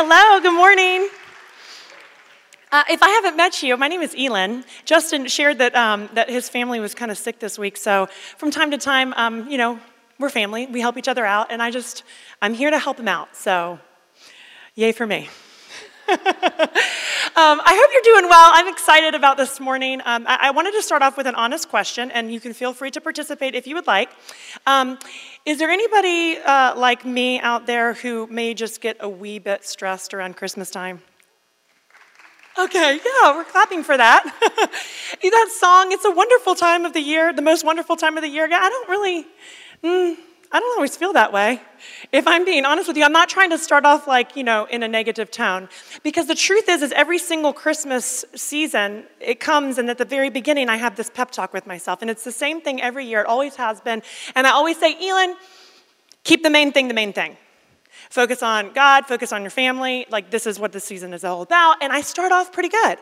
Hello, good morning. Uh, if I haven't met you, my name is Elin. Justin shared that, um, that his family was kind of sick this week, so from time to time, um, you know, we're family, we help each other out, and I just, I'm here to help him out, so yay for me. um, I hope you're doing well. I'm excited about this morning. Um, I-, I, wanted to start off with an honest question, and you can feel free to participate if you would like. Um, is there anybody uh, like me out there who may just get a wee bit stressed around Christmas time? Okay, yeah, we're clapping for that. that song, it's a wonderful time of the year, the most wonderful time of the year. I don't really, mm, I don't always feel that way. If I'm being honest with you, I'm not trying to start off like, you know, in a negative tone. Because the truth is, is every single Christmas season, it comes, and at the very beginning, I have this pep talk with myself. And it's the same thing every year. It always has been. And I always say, Elin, keep the main thing the main thing. Focus on God, focus on your family. Like, this is what the season is all about. And I start off pretty good.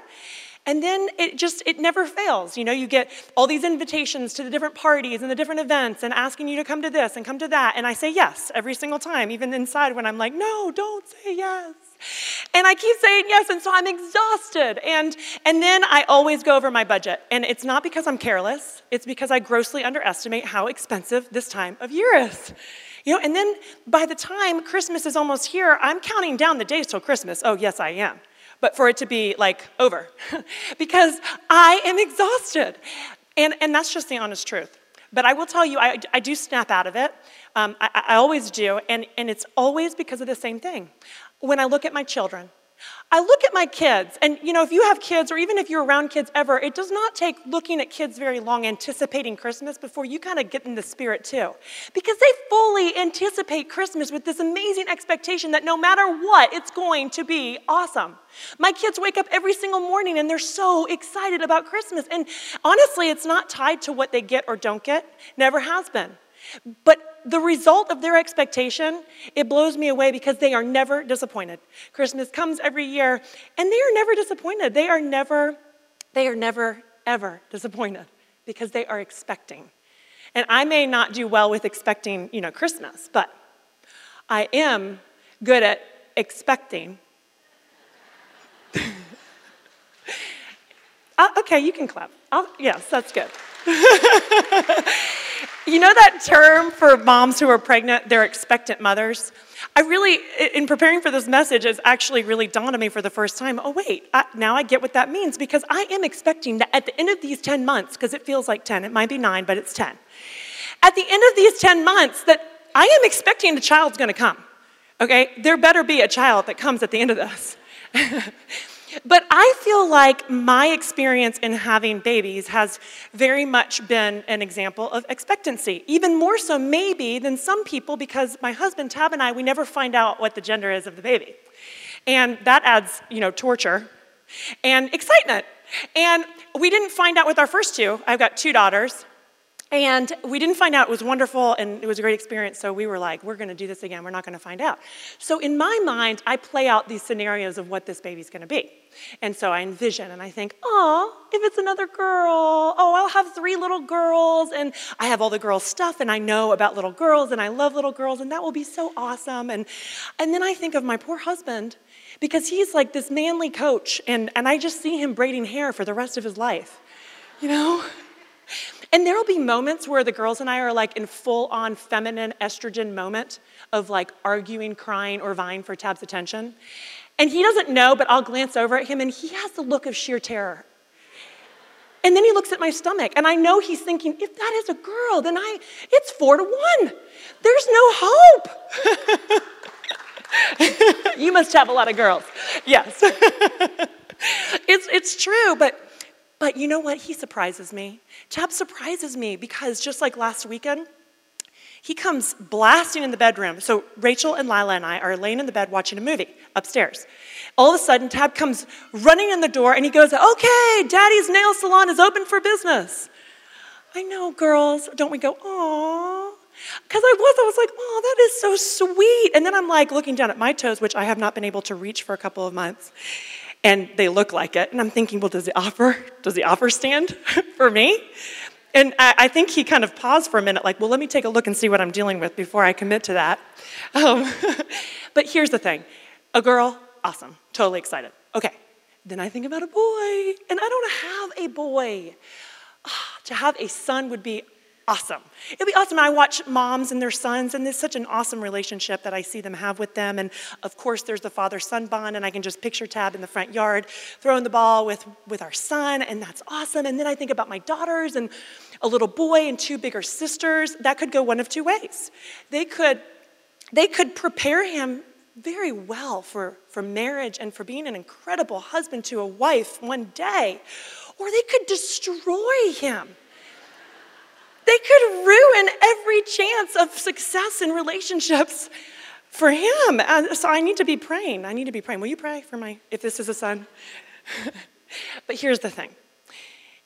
And then it just, it never fails. You know, you get all these invitations to the different parties and the different events and asking you to come to this and come to that. And I say yes every single time, even inside when I'm like, no, don't say yes. And I keep saying yes, and so I'm exhausted. And, and then I always go over my budget. And it's not because I'm careless, it's because I grossly underestimate how expensive this time of year is. You know, and then by the time Christmas is almost here, I'm counting down the days till Christmas. Oh, yes, I am but for it to be like over because I am exhausted. And, and that's just the honest truth. But I will tell you, I, I do snap out of it. Um, I, I always do. And, and it's always because of the same thing. When I look at my children, I look at my kids, and you know, if you have kids, or even if you're around kids ever, it does not take looking at kids very long anticipating Christmas before you kind of get in the spirit too. Because they fully anticipate Christmas with this amazing expectation that no matter what, it's going to be awesome. My kids wake up every single morning and they're so excited about Christmas. And honestly, it's not tied to what they get or don't get, never has been. But the result of their expectation, it blows me away because they are never disappointed. Christmas comes every year and they are never disappointed. They are never, they are never, ever disappointed because they are expecting. And I may not do well with expecting, you know, Christmas, but I am good at expecting. uh, okay, you can clap. I'll, yes, that's good. You know that term for moms who are pregnant, they're expectant mothers? I really, in preparing for this message, it's actually really dawned on me for the first time oh, wait, I, now I get what that means because I am expecting that at the end of these 10 months, because it feels like 10, it might be nine, but it's 10. At the end of these 10 months, that I am expecting a child's gonna come, okay? There better be a child that comes at the end of this. But I feel like my experience in having babies has very much been an example of expectancy, even more so, maybe, than some people, because my husband, Tab, and I, we never find out what the gender is of the baby. And that adds, you know, torture and excitement. And we didn't find out with our first two. I've got two daughters. And we didn't find out. It was wonderful and it was a great experience. So we were like, we're going to do this again. We're not going to find out. So in my mind, I play out these scenarios of what this baby's going to be. And so I envision and I think, oh, if it's another girl, oh, I'll have three little girls and I have all the girls' stuff and I know about little girls and I love little girls and that will be so awesome. And, and then I think of my poor husband because he's like this manly coach and, and I just see him braiding hair for the rest of his life, you know? And there will be moments where the girls and I are like in full on feminine estrogen moment of like arguing, crying, or vying for Tab's attention. And he doesn't know, but I'll glance over at him and he has the look of sheer terror. And then he looks at my stomach, and I know he's thinking, if that is a girl, then I, it's four to one. There's no hope. you must have a lot of girls. Yes. it's, it's true, but but you know what? He surprises me. Tab surprises me because just like last weekend, he comes blasting in the bedroom. So Rachel and Lila and I are laying in the bed watching a movie upstairs. All of a sudden, Tab comes running in the door and he goes, Okay, Daddy's nail salon is open for business. I know, girls. Don't we go, Aw? Because I was, I was like, Oh, that is so sweet. And then I'm like looking down at my toes, which I have not been able to reach for a couple of months and they look like it. And I'm thinking, well, does the offer, does the offer stand for me? And I, think he kind of paused for a minute, like, well, let me take a look and see what I'm dealing with before I commit to that. Um, but here's the thing a girl, Awesome. Totally excited. Okay. Then I think about a boy, and I don't have a boy. Ah, to have a son would be awesome. It'd be awesome. I watch moms and their sons, and there's such an awesome relationship that I see them have with them. And of course, there's the father son bond, and I can just picture Tab in the front yard throwing the ball with, with our son, and that's awesome. And then I think about my daughters and a little boy and two bigger sisters. That could go one of two ways. They could, they could prepare him very well for, for marriage and for being an incredible husband to a wife one day, or they could destroy him they could ruin every chance of success in relationships for him. So I need to be praying. I need to be praying. Will you pray for my, if this is a son? but here's the thing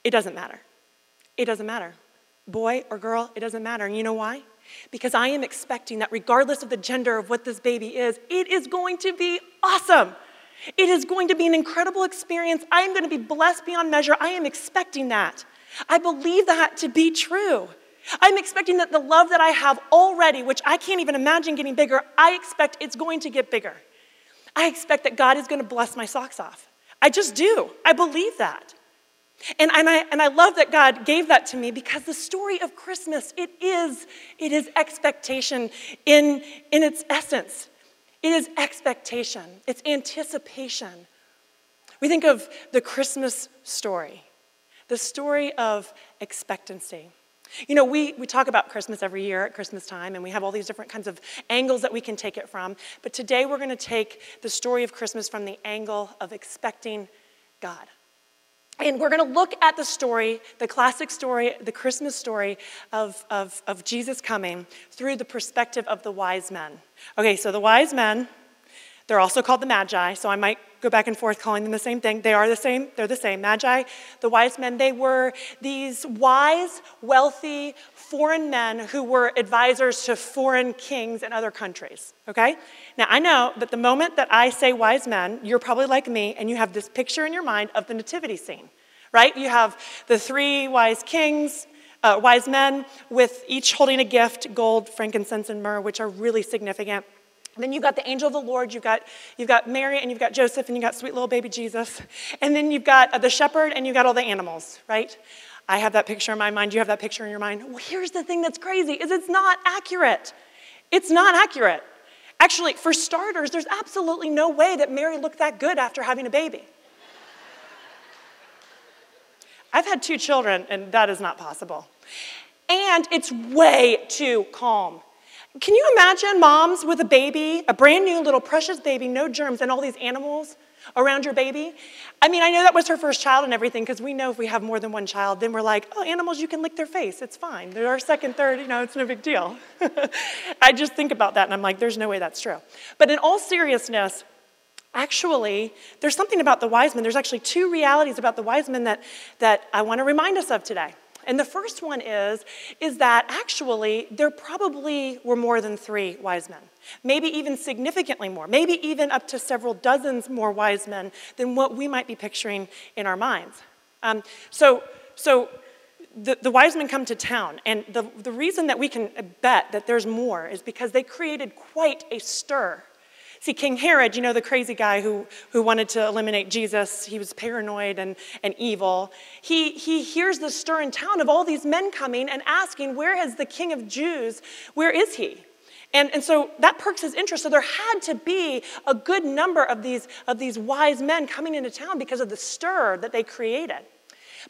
it doesn't matter. It doesn't matter. Boy or girl, it doesn't matter. And you know why? Because I am expecting that regardless of the gender of what this baby is, it is going to be awesome. It is going to be an incredible experience. I am going to be blessed beyond measure. I am expecting that. I believe that to be true. I'm expecting that the love that I have already, which I can't even imagine getting bigger, I expect it's going to get bigger. I expect that God is going to bless my socks off. I just do. I believe that. And, and, I, and I love that God gave that to me because the story of Christmas, it is, it is expectation in, in its essence. It is expectation, it's anticipation. We think of the Christmas story the story of expectancy. You know, we, we talk about Christmas every year at Christmas time, and we have all these different kinds of angles that we can take it from. But today we're going to take the story of Christmas from the angle of expecting God. And we're going to look at the story, the classic story, the Christmas story of, of, of Jesus coming through the perspective of the wise men. Okay, so the wise men, they're also called the Magi, so I might go back and forth calling them the same thing. They are the same, they're the same. Magi, the wise men, they were these wise, wealthy, foreign men who were advisors to foreign kings in other countries. Okay? Now, I know that the moment that I say wise men, you're probably like me and you have this picture in your mind of the nativity scene, right? You have the three wise kings. Uh, wise men with each holding a gift gold, frankincense, and myrrh, which are really significant. Then you've got the angel of the Lord, you've got, you've got Mary, and you've got Joseph, and you've got sweet little baby Jesus. And then you've got uh, the shepherd, and you've got all the animals, right? I have that picture in my mind, you have that picture in your mind. Well, here's the thing that's crazy, is it's not accurate. It's not accurate. Actually, for starters, there's absolutely no way that Mary looked that good after having a baby. I've had two children, and that is not possible. And it's way too calm. Can you imagine moms with a baby, a brand new little precious baby, no germs, and all these animals around your baby? I mean, I know that was her first child and everything, because we know if we have more than one child, then we're like, oh, animals, you can lick their face. It's fine. They're our second, third, you know, it's no big deal. I just think about that and I'm like, there's no way that's true. But in all seriousness, Actually, there's something about the wise men. There's actually two realities about the wise men that, that I want to remind us of today. And the first one is, is that actually there probably were more than three wise men, maybe even significantly more, maybe even up to several dozens more wise men than what we might be picturing in our minds. Um, so, so the, the wise men come to town, and the, the reason that we can bet that there's more is because they created quite a stir See, King Herod, you know, the crazy guy who, who wanted to eliminate Jesus, he was paranoid and, and evil. He, he hears the stir in town of all these men coming and asking, Where is the king of Jews? Where is he? And, and so that perks his interest. So there had to be a good number of these, of these wise men coming into town because of the stir that they created.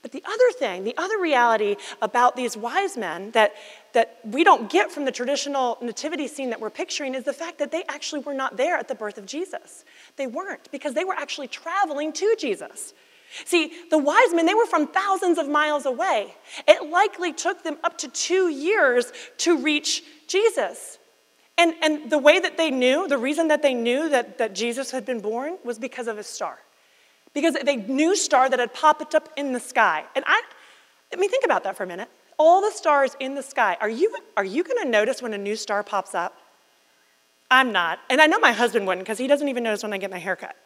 But the other thing, the other reality about these wise men that, that we don't get from the traditional nativity scene that we're picturing is the fact that they actually were not there at the birth of Jesus. They weren't because they were actually traveling to Jesus. See, the wise men, they were from thousands of miles away. It likely took them up to two years to reach Jesus. And, and the way that they knew, the reason that they knew that, that Jesus had been born was because of his star because of a new star that had popped up in the sky. And I, let me think about that for a minute. All the stars in the sky, are you, are you to notice when a new star pops up? I'm not. And I know my husband wouldn't because he doesn't even notice when I get my hair cut.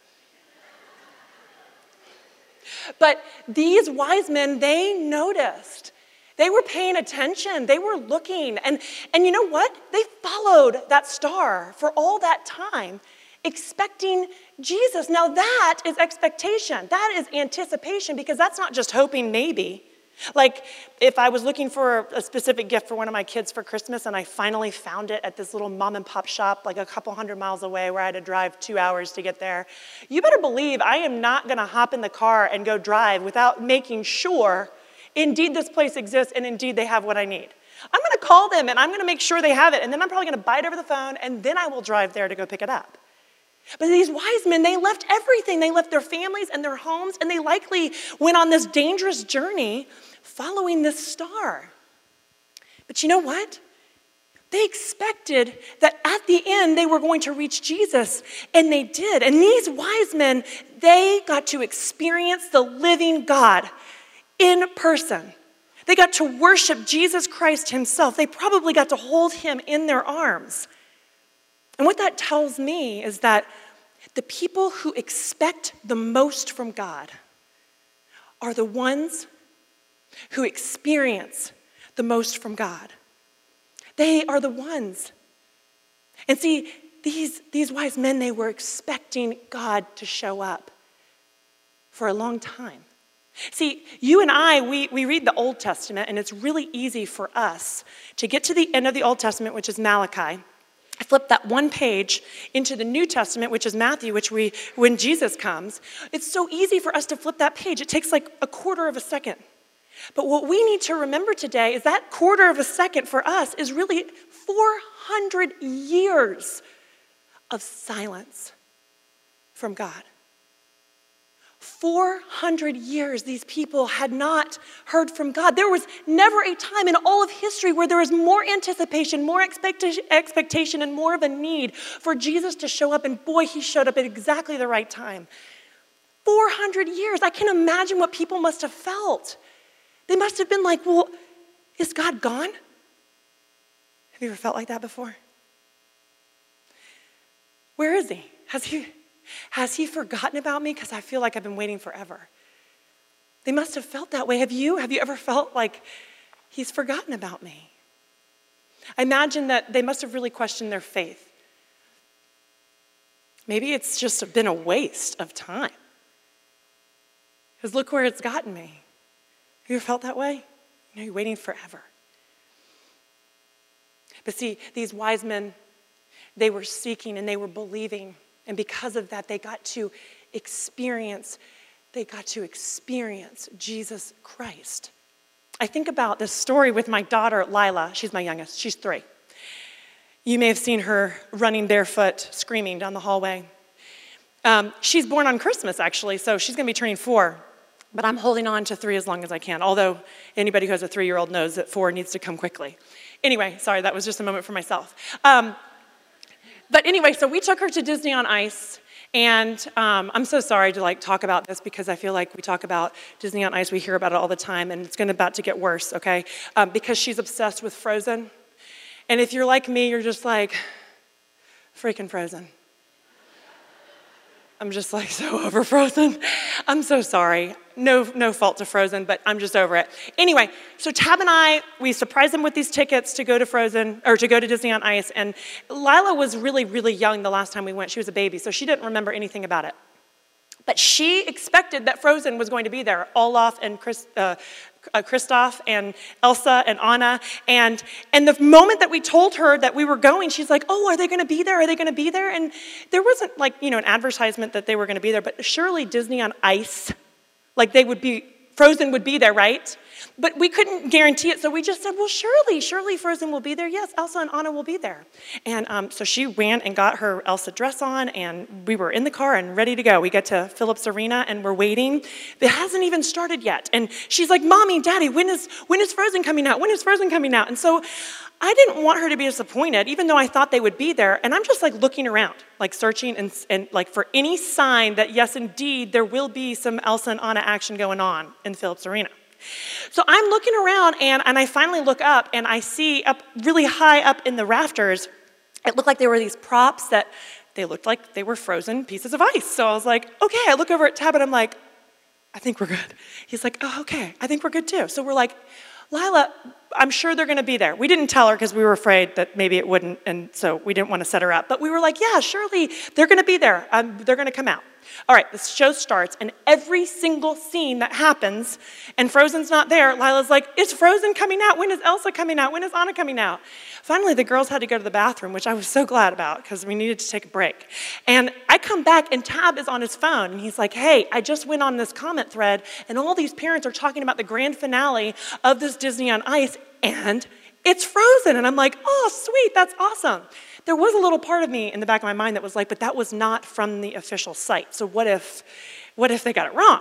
But these wise men, they noticed. They were paying attention. They were looking. And, and you know what? They followed that star for all that time expecting Jesus. Now, that is expectation. That is anticipation because that's not just hoping maybe. Like, if I was looking for a specific gift for one of my kids for Christmas and I finally found it at this little mom and pop shop, like a couple hundred miles away, where I had to drive two hours to get there, you better believe I am not gonna hop in the car and go drive without making sure indeed this place exists and indeed they have what I need. I'm gonna call them and I'm gonna make sure they have it, and then I'm probably gonna buy it over the phone, and then I will drive there to go pick it up. But these wise men, they left everything. They left their families and their homes, and they likely went on this dangerous journey following this star. But you know what? They expected that at the end they were going to reach Jesus, and they did. And these wise men, they got to experience the living God in person. They got to worship Jesus Christ Himself. They probably got to hold Him in their arms. And what that tells me is that the people who expect the most from God are the ones who experience the most from God. They are the ones. And see, these, these wise men, they were expecting God to show up for a long time. See, you and I, we, we read the Old Testament, and it's really easy for us to get to the end of the Old Testament, which is Malachi, flip that one page into the New Testament, which is Matthew, which we, when Jesus comes, it's so easy for us to flip that page. It takes like a quarter of a second. But what we need to remember today is that quarter of a second for us is really 400 years of silence from God. 400 years these people had not heard from God. There was never a time in all of history where there was more anticipation, more expectation, and more of a need for Jesus to show up. And boy, he showed up at exactly the right time. 400 years. I can imagine what people must have felt. They must have been like, well, is God gone? Have you ever felt like that before? Where is he? Has he has he forgotten about me because I feel like I've been waiting forever? They must have felt that way. Have you? Have you ever felt like he's forgotten about me? I imagine that they must have really questioned their faith. Maybe it's just been a waste of time. Because look where it's gotten me. Have you ever felt that way? You know, you're waiting forever. But see, these wise men, they were seeking and they were believing and because of that, they got to experience, they got to experience Jesus Christ. I think about this story with my daughter, Lila. She's my youngest, she's three. You may have seen her running barefoot, screaming down the hallway. Um, she's born on Christmas, actually, so she's gonna be turning four. But I'm holding on to three as long as I can, although anybody who has a three year old knows that four needs to come quickly. Anyway, sorry, that was just a moment for myself. Um, but anyway, so we took her to Disney on Ice. And um, I'm so sorry to like talk about this because I feel like we talk about Disney on Ice, we hear about it all the time, and it's going about to get worse, okay? Um, because she's obsessed with Frozen. And if you're like me, you're just like, freaking Frozen. I'm just like so over Frozen. I'm so sorry. No, no fault to Frozen, but I'm just over it. Anyway, so Tab and I, we surprised them with these tickets to go to Frozen or to go to Disney on Ice. And Lila was really, really young the last time we went. She was a baby, so she didn't remember anything about it. But she expected that Frozen was going to be there. Olaf and Chris, uh, uh, Kristoff and Elsa and Anna. And, and the moment that we told her that we were going, she's like, oh, are they going to be there? Are they going to be there? And there wasn't like, you know, an advertisement that they were going to be there, but surely Disney on Ice, like they would be, Frozen would be there, right? But we couldn't guarantee it, so we just said, well, surely, surely Frozen will be there. Yes, Elsa and Anna will be there. And um, so she ran and got her Elsa dress on, and we were in the car and ready to go. We get to Phillips Arena, and we're waiting. It hasn't even started yet. And she's like, Mommy, Daddy, when is, when is Frozen coming out? When is Frozen coming out? And so I didn't want her to be disappointed, even though I thought they would be there. And I'm just like looking around, like searching and, and like for any sign that, yes, indeed, there will be some Elsa and Anna action going on in Phillips Arena. So I'm looking around and, and I finally look up and I see up really high up in the rafters, it looked like there were these props that they looked like they were frozen pieces of ice. So I was like, okay, I look over at Tab and I'm like, I think we're good. He's like, oh, okay, I think we're good too. So we're like Lila, I'm sure they're going to be there. We didn't tell her because we were afraid that maybe it wouldn't, and so we didn't want to set her up. But we were like, yeah, surely they're going to be there. Um, they're going to come out. All right, the show starts, and every single scene that happens, and Frozen's not there, Lila's like, Is Frozen coming out? When is Elsa coming out? When is Anna coming out? Finally, the girls had to go to the bathroom, which I was so glad about because we needed to take a break. And I come back, and Tab is on his phone, and he's like, Hey, I just went on this comment thread, and all these parents are talking about the grand finale of this Disney on Ice, and it's Frozen. And I'm like, Oh, sweet, that's awesome. There was a little part of me in the back of my mind that was like, but that was not from the official site. So what if, what if they got it wrong?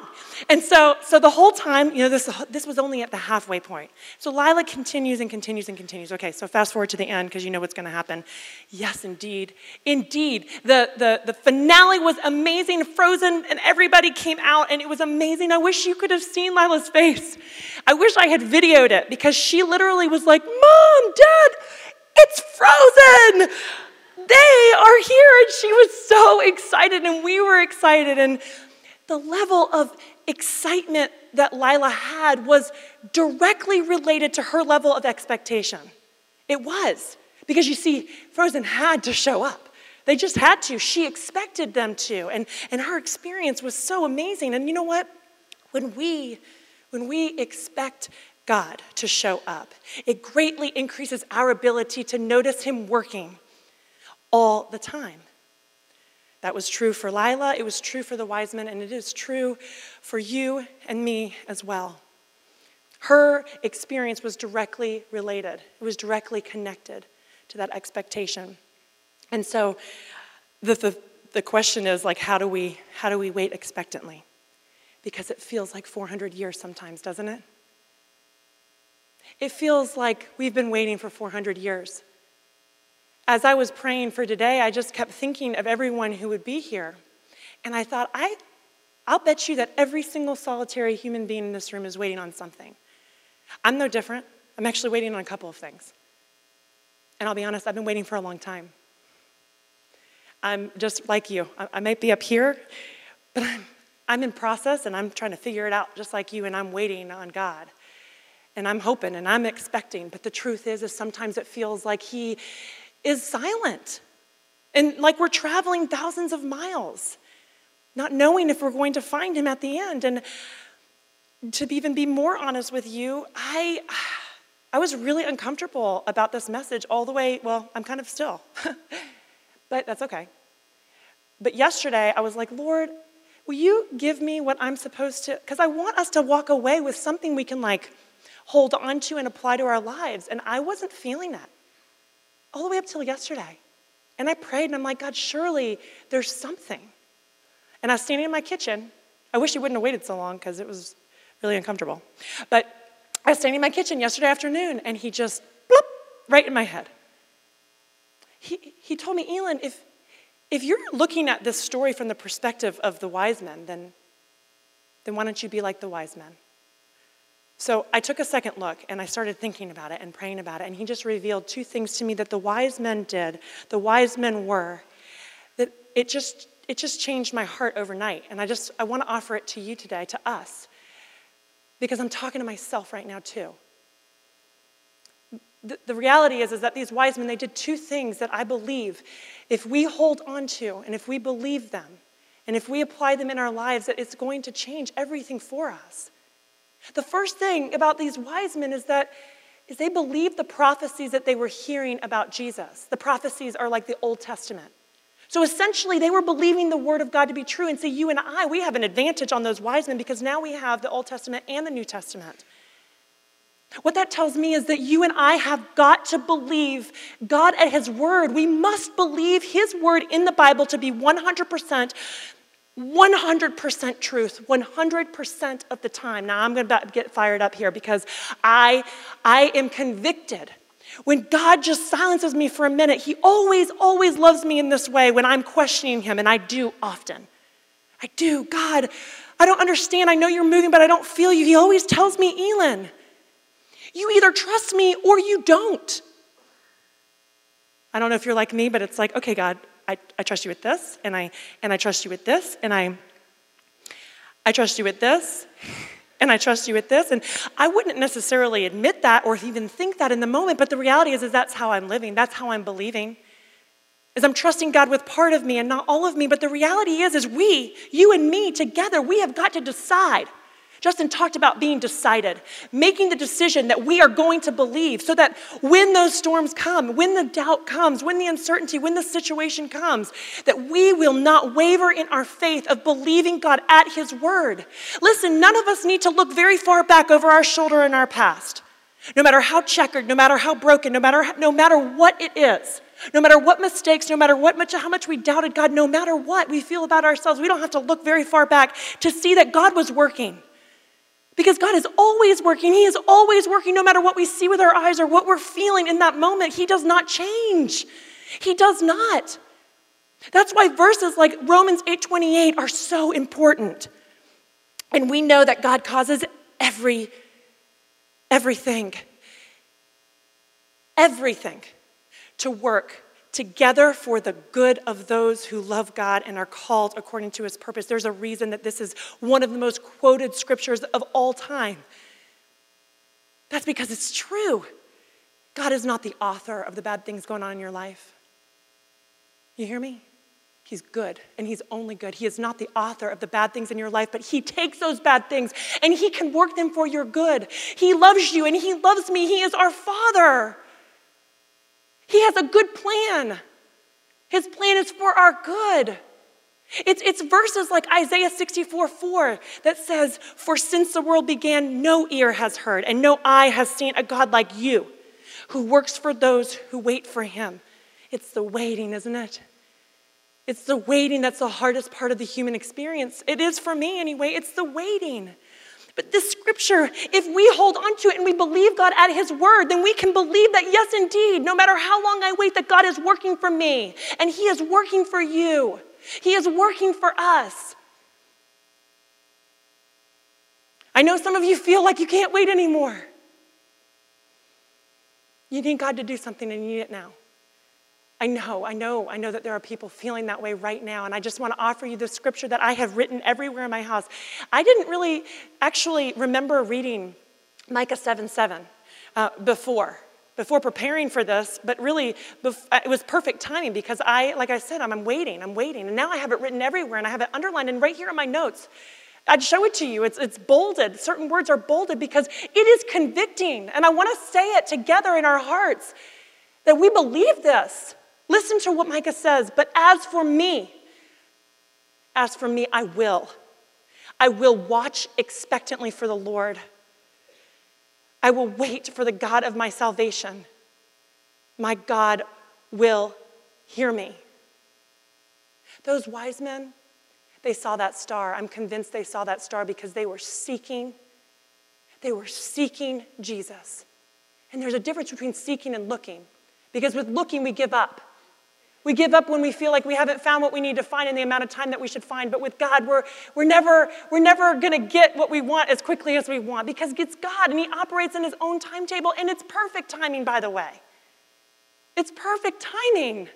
And so, so the whole time, you know, this, this was only at the halfway point. So Lila continues and continues and continues. Okay, so fast forward to the end because you know what's going to happen. Yes, indeed. Indeed. The, the, the finale was amazing. Frozen and everybody came out and it was amazing. I wish you could have seen Lila's face. I wish I had videoed it because she literally was like, Mom, Dad, it's frozen! They are here. And she was so excited, and we were excited. And the level of excitement that Lila had was directly related to her level of expectation. It was. Because you see, Frozen had to show up. They just had to. She expected them to. And, and her experience was so amazing. And you know what? When we, when we expect God to show up. It greatly increases our ability to notice Him working all the time. That was true for Lila, it was true for the wise men, and it is true for you and me as well. Her experience was directly related, it was directly connected to that expectation. And so the, the, the question is like how do we how do we wait expectantly? Because it feels like 400 years sometimes, doesn't it? It feels like we've been waiting for 400 years. As I was praying for today, I just kept thinking of everyone who would be here. And I thought, I, I'll bet you that every single solitary human being in this room is waiting on something. I'm no different. I'm actually waiting on a couple of things. And I'll be honest, I've been waiting for a long time. I'm just like you. I, I might be up here, but I'm, I'm in process and I'm trying to figure it out just like you, and I'm waiting on God and I'm hoping and I'm expecting. But the truth is, is sometimes it feels like he is silent and like we're traveling thousands of miles, not knowing if we're going to find him at the end. And to even be more honest with you, I. I was really uncomfortable about this message all the way, well, I'm kind of still, but that's okay. But yesterday, I was like, Lord, will you give me what I'm supposed to? Because I want us to walk away with something we can like hold on to and apply to our lives. And I wasn't feeling that all the way up till yesterday. And I prayed and I'm like, God, surely there's something. And I was standing in my kitchen. I wish you wouldn't have waited so long because it was really uncomfortable. But I was standing in my kitchen yesterday afternoon and he just bloop right in my head. He, he told me, Elin, if, if you're looking at this story from the perspective of the wise men, then, then why don't you be like the wise men? So I took a second look and I started thinking about it and praying about it. And he just revealed two things to me that the wise men did, the wise men were, that it just, it just changed my heart overnight. And I just, I want to offer it to you today, to us, because I'm talking to myself right now too. The, the reality is, is that these wise men, they did two things that I believe if we hold on to and if we believe them and if we apply them in our lives, that it's going to change everything for us. The first thing about these wise men is that is they believed the prophecies that they were hearing about Jesus. The prophecies are like the Old Testament. So essentially, they were believing the word of God to be true. And so, you and I, we have an advantage on those wise men because now we have the Old Testament and the New Testament. What that tells me is that you and I have got to believe God at His word. We must believe His word in the Bible to be 100% 100% truth 100% of the time. Now i'm going to get fired up here because i i am convicted. When god just silences me for a minute he always always loves me in this way when i'm questioning him and i do often. I do. God i don't understand. I know you're moving but i don't feel you. He always tells me elin you either trust me or you don't. I don't know if you're like me but it's like okay god I, I trust you with this, and I, and I trust you with this, and I, I trust you with this. and I trust you with this. And I wouldn't necessarily admit that or even think that in the moment, but the reality is, is that's how I'm living. That's how I'm believing. Is I'm trusting God with part of me and not all of me. But the reality is, is we, you and me together, we have got to decide Justin talked about being decided, making the decision that we are going to believe so that when those storms come, when the doubt comes, when the uncertainty, when the situation comes, that we will not waver in our faith of believing God at His word. Listen, none of us need to look very far back over our shoulder in our past. No matter how checkered, no matter how broken, no matter, no matter what it is, no matter what mistakes, no matter what much, how much we doubted God, no matter what we feel about ourselves, we don't have to look very far back to see that God was working. Because God is always working. He is always working no matter what we see with our eyes or what we're feeling in that moment. He does not change. He does not. That's why verses like Romans 8:28 are so important. And we know that God causes every everything everything to work together for the good of those who love God and are called according to his purpose. There's a reason that this is one of the most quoted scriptures of all time. That's because it's true. God is not the author of the bad things going on in your life. You hear me? He's good and he's only good. He is not the author of the bad things in your life, but he takes those bad things and he can work them for your good. He loves you and he loves me. He is our Father. He has a good plan. His plan is for our good. It's, it's verses like Isaiah 64 4 that says, For since the world began, no ear has heard, and no eye has seen a God like you, who works for those who wait for him. It's the waiting, isn't it? It's the waiting that's the hardest part of the human experience. It is for me anyway. It's the waiting. But this scripture, if we hold on to it and we believe God at His word, then we can believe that, yes, indeed, no matter how long I wait, that God is working for me and He is working for you. He is working for us. I know some of you feel like you can't wait anymore. You need God to do something and you need it now. I know, I know, I know that there are people feeling that way right now. And I just want to offer you the scripture that I have written everywhere in my house. I didn't really actually remember reading Micah 7 7 uh, before. Before preparing for this, but really it was perfect timing because I, like I said, I'm, I'm waiting, I'm waiting. And now I have it written everywhere and I have it underlined and right here in my notes. I'd show it to you. It's, it's bolded. Certain words are bolded because it is convicting. And I want to say it together in our hearts that we believe this. Listen to what Micah says. But as for me, as for me, I will. I will watch expectantly for the Lord. I will wait for the God of my salvation. My God will hear me. Those wise men, they saw that star. I'm convinced they saw that star because they were seeking, they were seeking Jesus. And there's a difference between seeking and looking. Because with looking, we give up. We give up when we feel like we haven't found what we need to find in the amount of time that we should find. But with God, we're, we're never, we're never going to get what we want as quickly as we want because it's God and He operates in His own timetable. And it's perfect timing, by the way. It's perfect timing.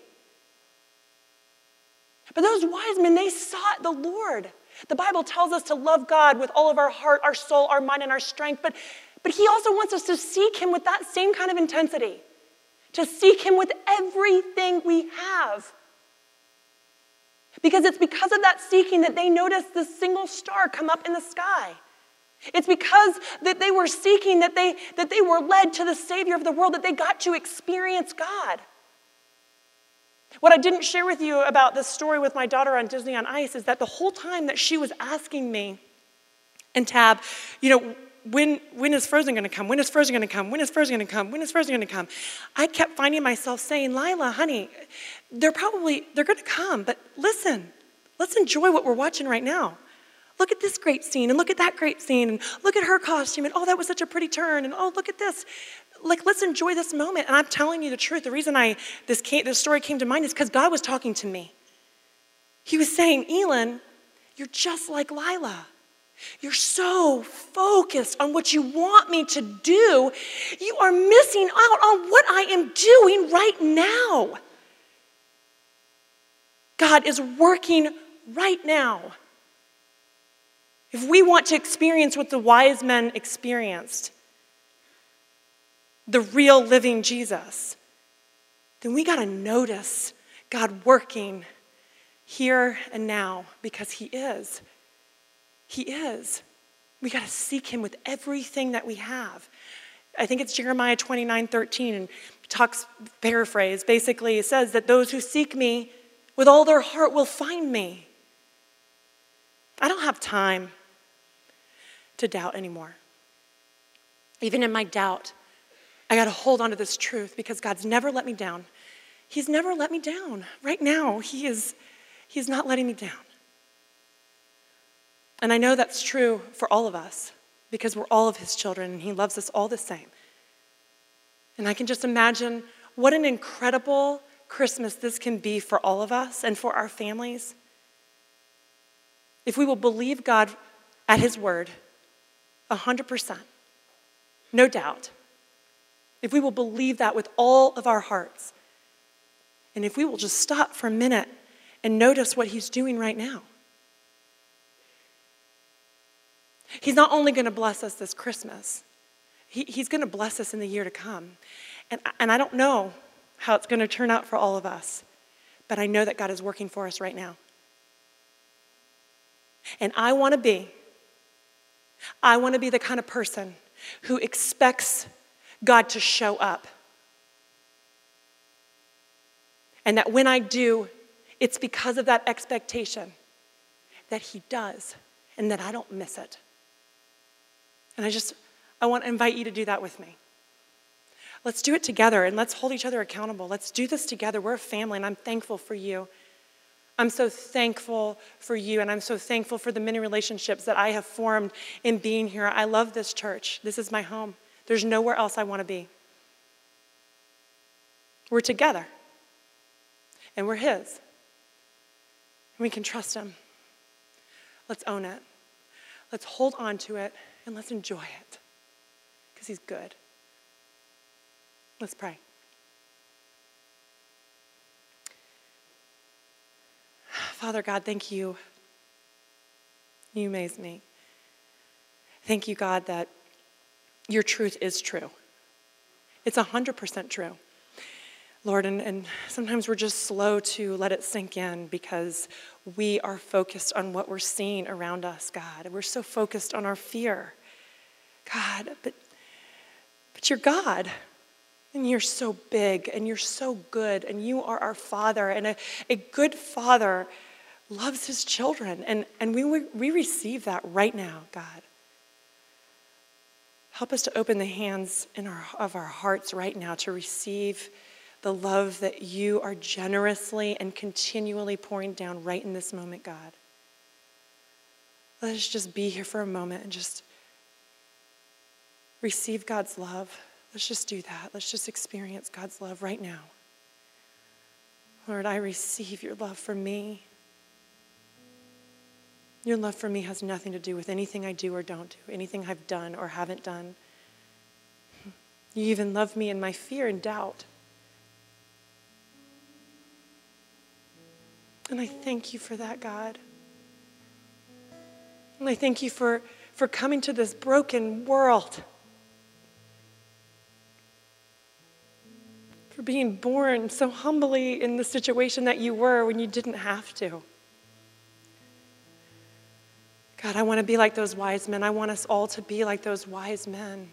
But those wise men, they sought the Lord. The Bible tells us to love God with all of our heart, our soul, our mind, and our strength. But, but He also wants us to seek Him with that same kind of intensity to seek Him with everything we have. Because it's because of that seeking that they noticed this single star come up in the sky. It's because that they were seeking that they, that they were led to the Savior of the world, that they got to experience God. What I didn't share with you about this story with my daughter on Disney on Ice is that the whole time that she was asking me and Tab, you know, when, when is Frozen going to come? When is Frozen going to come? When is Frozen going to come? When is Frozen going to come? I kept finding myself saying, Lila, honey, they're probably, they're going to come, but listen, let's enjoy what we're watching right now. Look at this great scene, and look at that great scene, and look at her costume, and oh, that was such a pretty turn, and oh, look at this. Like, let's enjoy this moment. And I'm telling you the truth. The reason I this came, this story came to mind is because God was talking to me. He was saying, Elin, you're just like Lila. You're so focused on what you want me to do, you are missing out on what I am doing right now. God is working right now. if we want to experience what the wise men experienced, the real living Jesus, then we got to notice God working here and now because He is. He is. We got to seek Him with everything that we have. I think it's Jeremiah 29 13, and talks, paraphrase, basically says that those who seek me with all their heart will find me. I don't have time to doubt anymore. Even in my doubt, I got to hold on to this truth because God's never let me down. He's never let me down. Right now, He is He's not letting me down. And I know that's true for all of us because we're all of His children and He loves us all the same. And I can just imagine what an incredible Christmas this can be for all of us and for our families. If we will believe God at His word, 100%, no doubt. If we will believe that with all of our hearts, and if we will just stop for a minute and notice what He's doing right now. He's not only going to bless us this Christmas, he, He's going to bless us in the year to come. And, and I don't know how it's going to turn out for all of us, but I know that God is working for us right now. And I want to be, I want to be the kind of person who expects God to show up. And that when I do, it's because of that expectation that He does and that I don't miss it. And I just, I want to invite you to do that with me. Let's do it together and let's hold each other accountable. Let's do this together. We're a family, and I'm thankful for you. I'm so thankful for you, and I'm so thankful for the many relationships that I have formed in being here. I love this church. This is my home. There's nowhere else I want to be. We're together, and we're His. And we can trust Him. Let's own it. Let's hold on to it, and let's enjoy it because He's good. Let's pray. Father God, thank you. You amaze me. Thank you, God, that your truth is true. It's 100% true. Lord, and, and sometimes we're just slow to let it sink in because we are focused on what we're seeing around us, God. We're so focused on our fear. God, but, but you're God. And you're so big and you're so good and you are our Father. And a, a good Father loves his children. And, and we, we receive that right now, God. Help us to open the hands in our, of our hearts right now to receive the love that you are generously and continually pouring down right in this moment, God. Let us just be here for a moment and just receive God's love. Let's just do that. Let's just experience God's love right now. Lord, I receive your love for me. Your love for me has nothing to do with anything I do or don't do, anything I've done or haven't done. You even love me in my fear and doubt. And I thank you for that, God. And I thank you for, for coming to this broken world. for being born so humbly in the situation that you were when you didn't have to. God, I want to be like those wise men. I want us all to be like those wise men.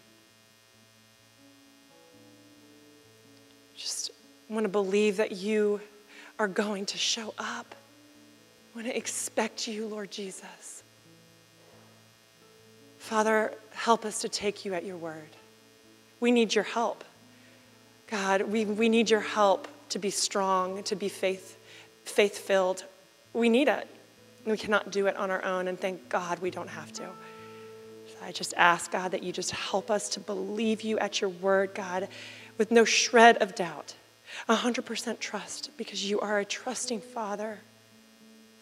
Just want to believe that you are going to show up. I want to expect you, Lord Jesus. Father, help us to take you at your word. We need your help. God, we, we need your help to be strong, to be faith, faith-filled. We need it. We cannot do it on our own, and thank God we don't have to. So I just ask, God, that you just help us to believe you at your word, God, with no shred of doubt. 100% trust because you are a trusting Father.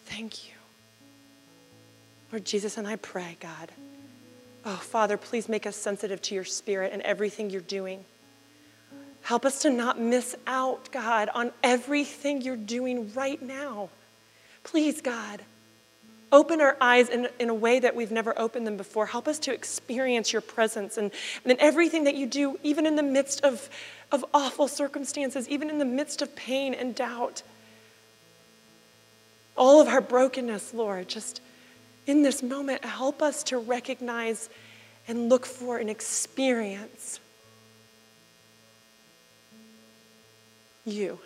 Thank you. Lord Jesus, and I pray, God, oh, Father, please make us sensitive to your spirit and everything you're doing. Help us to not miss out, God, on everything you're doing right now. Please, God, Open our eyes in, in a way that we've never opened them before. Help us to experience your presence and, and in everything that you do, even in the midst of, of awful circumstances, even in the midst of pain and doubt. All of our brokenness, Lord, just in this moment, help us to recognize and look for and experience you.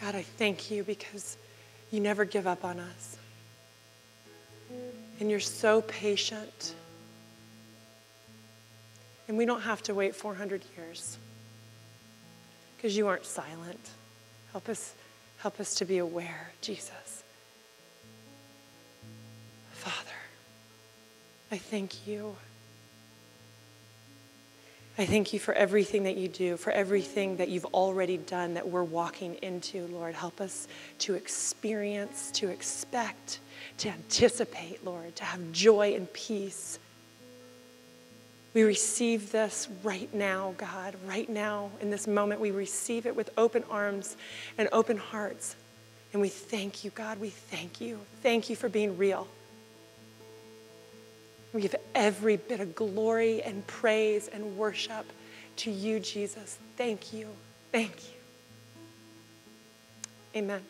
God, I thank you because you never give up on us. And you're so patient. And we don't have to wait 400 years because you aren't silent. Help us, help us to be aware, Jesus. Father, I thank you. I thank you for everything that you do, for everything that you've already done that we're walking into, Lord. Help us to experience, to expect, to anticipate, Lord, to have joy and peace. We receive this right now, God, right now, in this moment. We receive it with open arms and open hearts. And we thank you, God. We thank you. Thank you for being real. We give every bit of glory and praise and worship to you, Jesus. Thank you. Thank you. Amen.